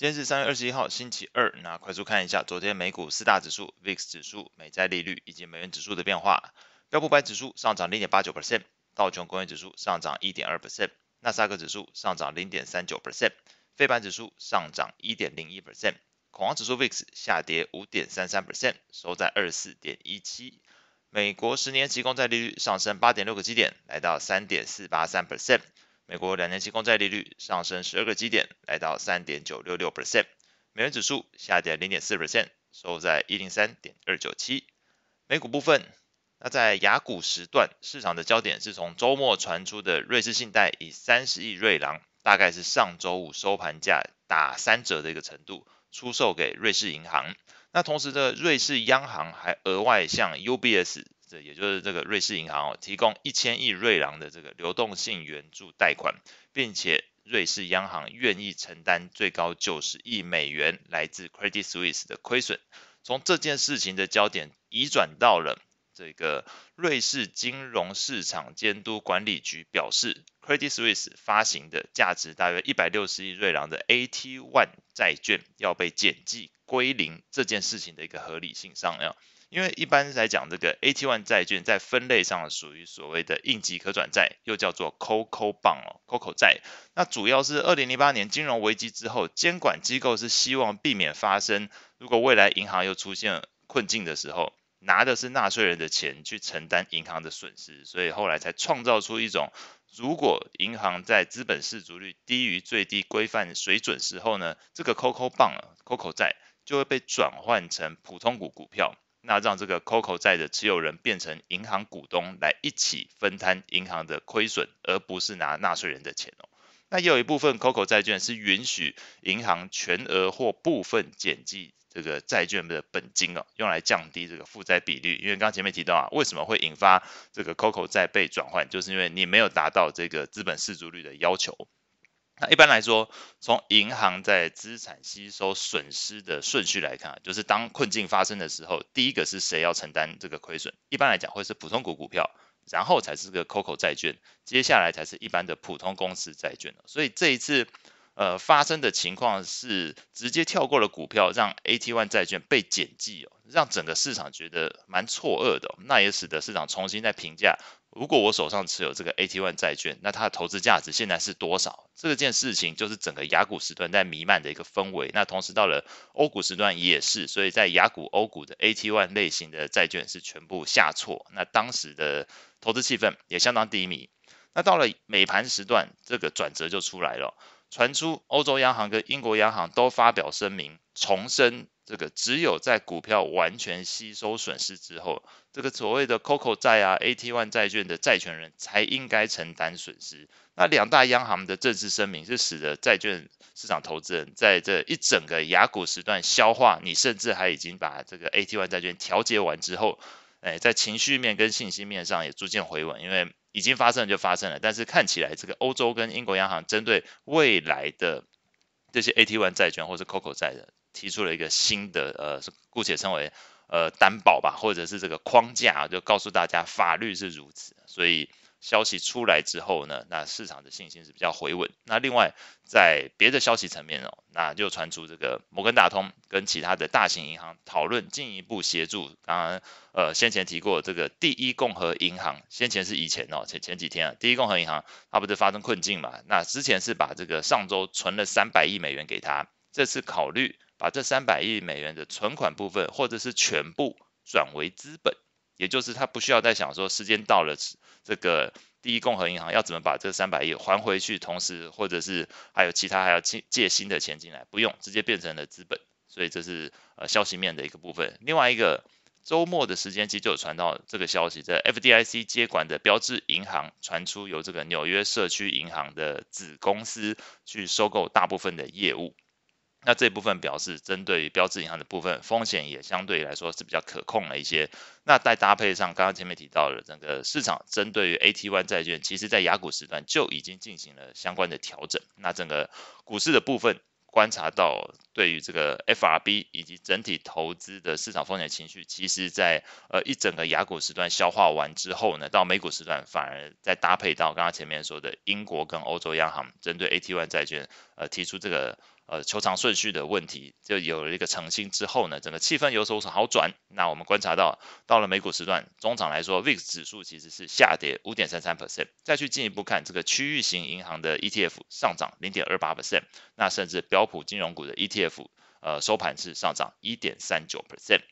今天是三月二十一号，星期二。那快速看一下昨天美股四大指数、VIX 指数、美债利率以及美元指数的变化。标普百指数上涨零点八九 percent，道琼工业指数上涨一点二 percent，纳斯达克指数上涨零点三九 percent，费半指数上涨一点零一 percent，恐慌指数 VIX 下跌五点三三 percent，收在二十四点一七。美国十年期公债利率上升八点六个基点，来到三点四八三 percent。美国两年期公债利率上升十二个基点，来到三点九六六 percent。美元指数下跌零点四 percent，收在一零三点二九七。美股部分，那在亚股时段，市场的焦点是从周末传出的瑞士信贷以三十亿瑞郎，大概是上周五收盘价打三折的一个程度，出售给瑞士银行。那同时的瑞士央行还额外向 UBS。这也就是这个瑞士银行哦，提供一千亿瑞郎的这个流动性援助贷款，并且瑞士央行愿意承担最高九十亿美元来自 Credit Suisse 的亏损。从这件事情的焦点移转到了这个瑞士金融市场监督管理局表示，Credit Suisse 发行的价值大约一百六十亿瑞郎的 AT1 债券要被减记归零这件事情的一个合理性上要。因为一般来讲，这个 AT1 债券在分类上属于所谓的应急可转债，又叫做 CoCo Bond 哦，CoCo 债。那主要是二零零八年金融危机之后，监管机构是希望避免发生，如果未来银行又出现困境的时候，拿的是纳税人的钱去承担银行的损失，所以后来才创造出一种，如果银行在资本适足率低于最低规范水准时候呢，这个 CoCo Bond 啊，CoCo 债就会被转换成普通股股票。那让这个 CoCo 债的持有人变成银行股东，来一起分摊银行的亏损，而不是拿纳税人的钱哦。那也有一部分 CoCo 债券是允许银行全额或部分减记这个债券的本金哦，用来降低这个负债比率。因为刚刚前面提到啊，为什么会引发这个 CoCo 债被转换，就是因为你没有达到这个资本适足率的要求。那一般来说，从银行在资产吸收损失的顺序来看，就是当困境发生的时候，第一个是谁要承担这个亏损？一般来讲会是普通股股票，然后才是个 CoCo 债券，接下来才是一般的普通公司债券。所以这一次，呃，发生的情况是直接跳过了股票，让 AT1 债券被减记哦，让整个市场觉得蛮错愕的。那也使得市场重新在评价。如果我手上持有这个 AT1 债券，那它的投资价值现在是多少？这件事情就是整个雅股时段在弥漫的一个氛围。那同时到了欧股时段也是，所以在雅股、欧股的 AT1 类型的债券是全部下挫。那当时的投资气氛也相当低迷。那到了美盘时段，这个转折就出来了，传出欧洲央行跟英国央行都发表声明，重申。这个只有在股票完全吸收损失之后，这个所谓的 CoCo 债啊、AT1 债券的债权人才应该承担损失。那两大央行的正式声明是使得债券市场投资人在这一整个亚股时段消化，你甚至还已经把这个 AT1 债券调节完之后，哎，在情绪面跟信息面上也逐渐回稳，因为已经发生了就发生了。但是看起来这个欧洲跟英国央行针对未来的这些 AT1 债券或是 CoCo 债的。提出了一个新的呃，姑且称为呃担保吧，或者是这个框架，就告诉大家法律是如此。所以消息出来之后呢，那市场的信心是比较回稳。那另外在别的消息层面哦，那就传出这个摩根大通跟其他的大型银行讨论进一步协助。刚刚呃先前提过这个第一共和银行，先前是以前哦前前几天啊，第一共和银行它不是发生困境嘛？那之前是把这个上周存了三百亿美元给他，这次考虑。把这三百亿美元的存款部分，或者是全部转为资本，也就是他不需要再想说时间到了，这个第一共和银行要怎么把这三百亿还回去，同时或者是还有其他还要借借新的钱进来，不用直接变成了资本，所以这是呃消息面的一个部分。另外一个周末的时间其实就有传到这个消息，在 FDIC 接管的标志银行传出由这个纽约社区银行的子公司去收购大部分的业务。那这部分表示，针对于标志银行的部分，风险也相对来说是比较可控了一些。那再搭配上刚刚前面提到的整个市场针对于 AT1 债券，其实在雅股时段就已经进行了相关的调整。那整个股市的部分观察到，对于这个 FRB 以及整体投资的市场风险情绪，其实在呃一整个雅股时段消化完之后呢，到美股时段反而再搭配到刚刚前面说的英国跟欧洲央行针对 AT1 债券呃提出这个。呃，求偿顺序的问题就有了一个澄清之后呢，整个气氛有所好转。那我们观察到，到了美股时段，中场来说，VIX 指数其实是下跌五点三三 percent。再去进一步看这个区域型银行的 ETF 上涨零点二八 percent，那甚至标普金融股的 ETF，呃，收盘是上涨一点三九 percent。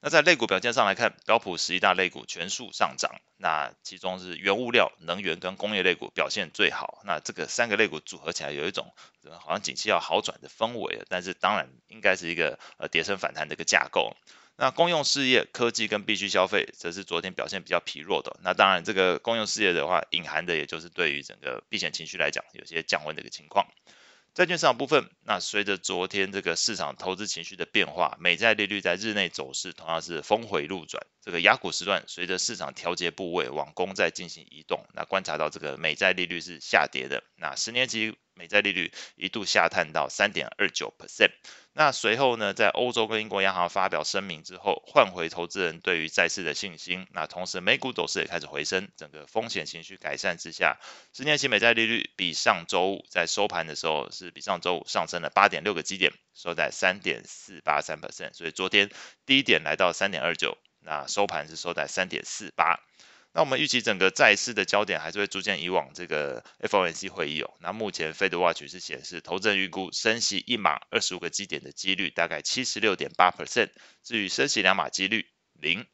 那在类股表现上来看，标普十一大类股全数上涨，那其中是原物料、能源跟工业类股表现最好。那这个三个类股组合起来，有一种好像景气要好转的氛围，但是当然应该是一个呃跌升反弹的一个架构。那公用事业、科技跟必需消费则是昨天表现比较疲弱的。那当然，这个公用事业的话，隐含的也就是对于整个避险情绪来讲，有些降温的一个情况。债券市场部分，那随着昨天这个市场投资情绪的变化，美债利率在日内走势同样是峰回路转。这个雅股时段随着市场调节部位往公债进行移动，那观察到这个美债利率是下跌的，那十年期美债利率一度下探到三点二九 percent。那随后呢，在欧洲跟英国央行发表声明之后，唤回投资人对于债市的信心。那同时，美股走势也开始回升，整个风险情绪改善之下，十年期美债利率比上周五在收盘的时候是比上周五上升了八点六个基点，收在三点四八三 percent。所以昨天低点来到三点二九，那收盘是收在三点四八。那我们预期整个债市的焦点还是会逐渐移往这个 FOMC 会议哦。那目前 Fed Watch 是显示，投资人预估升息一码二十五个基点的几率大概七十六点八 percent，至于升息两码几率零。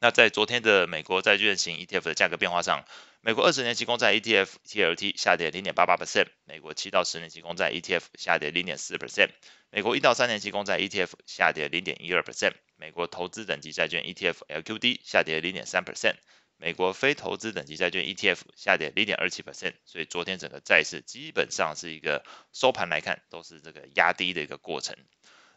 那在昨天的美国债券型 ETF 的价格变化上，美国二十年期公债 ETF TLT 下跌零点八八 percent，美国七到十年期公债 ETF 下跌零点四 percent，美国一到三年期公债 ETF 下跌零点一二 percent，美国投资等级债券 ETF LQD 下跌零点三 percent。美国非投资等级债券 ETF 下跌零点二七 percent，所以昨天整个债市基本上是一个收盘来看都是这个压低的一个过程。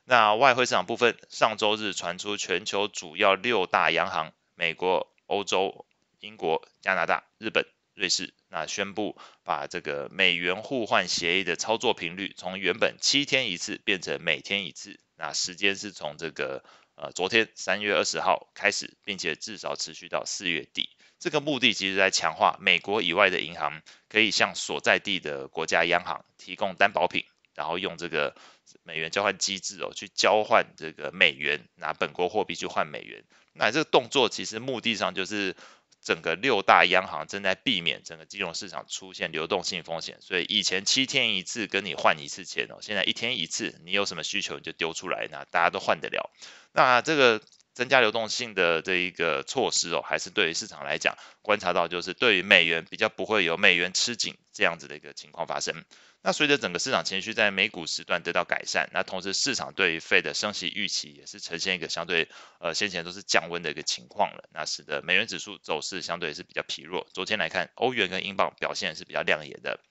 那外汇市场部分，上周日传出全球主要六大央行——美国、欧洲、英国、加拿大、日本、瑞士，那宣布把这个美元互换协议的操作频率从原本七天一次变成每天一次，那时间是从这个。呃，昨天三月二十号开始，并且至少持续到四月底。这个目的其实在强化美国以外的银行可以向所在地的国家央行提供担保品，然后用这个美元交换机制哦，去交换这个美元，拿本国货币去换美元。那这个动作其实目的上就是。整个六大央行正在避免整个金融市场出现流动性风险，所以以前七天一次跟你换一次钱哦，现在一天一次，你有什么需求你就丢出来，那大家都换得了。那这个增加流动性的这一个措施哦，还是对于市场来讲，观察到就是对于美元比较不会有美元吃紧这样子的一个情况发生。那随着整个市场情绪在美股时段得到改善，那同时市场对于 Fed 的升息预期也是呈现一个相对呃先前都是降温的一个情况了，那使得美元指数走势相对是比较疲弱。昨天来看，欧元跟英镑表现是比较亮眼的。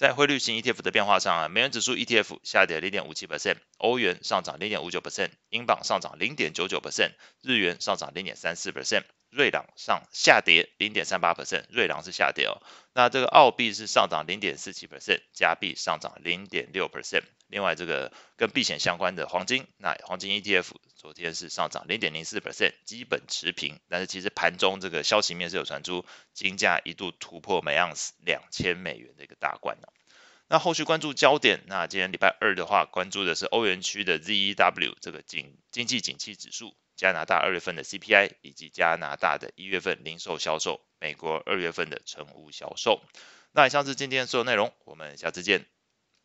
在汇率型 ETF 的变化上啊，美元指数 ETF 下跌零点五七 percent，欧元上涨零点五九 percent，英镑上涨零点九九 percent，日元上涨零点三四 percent。瑞郎上下跌零点三八 percent，瑞郎是下跌哦。那这个澳币是上涨零点四七 percent，加币上涨零点六 percent。另外，这个跟避险相关的黄金，那黄金 ETF 昨天是上涨零点零四 percent，基本持平。但是其实盘中这个消息面是有传出，金价一度突破每盎司两千美元的一个大关呢。那后续关注焦点，那今天礼拜二的话，关注的是欧元区的 ZEW 这个经经济景气指数。加拿大二月份的 CPI 以及加拿大的一月份零售销售，美国二月份的成屋销售。那以上是今天的所有内容，我们下次见。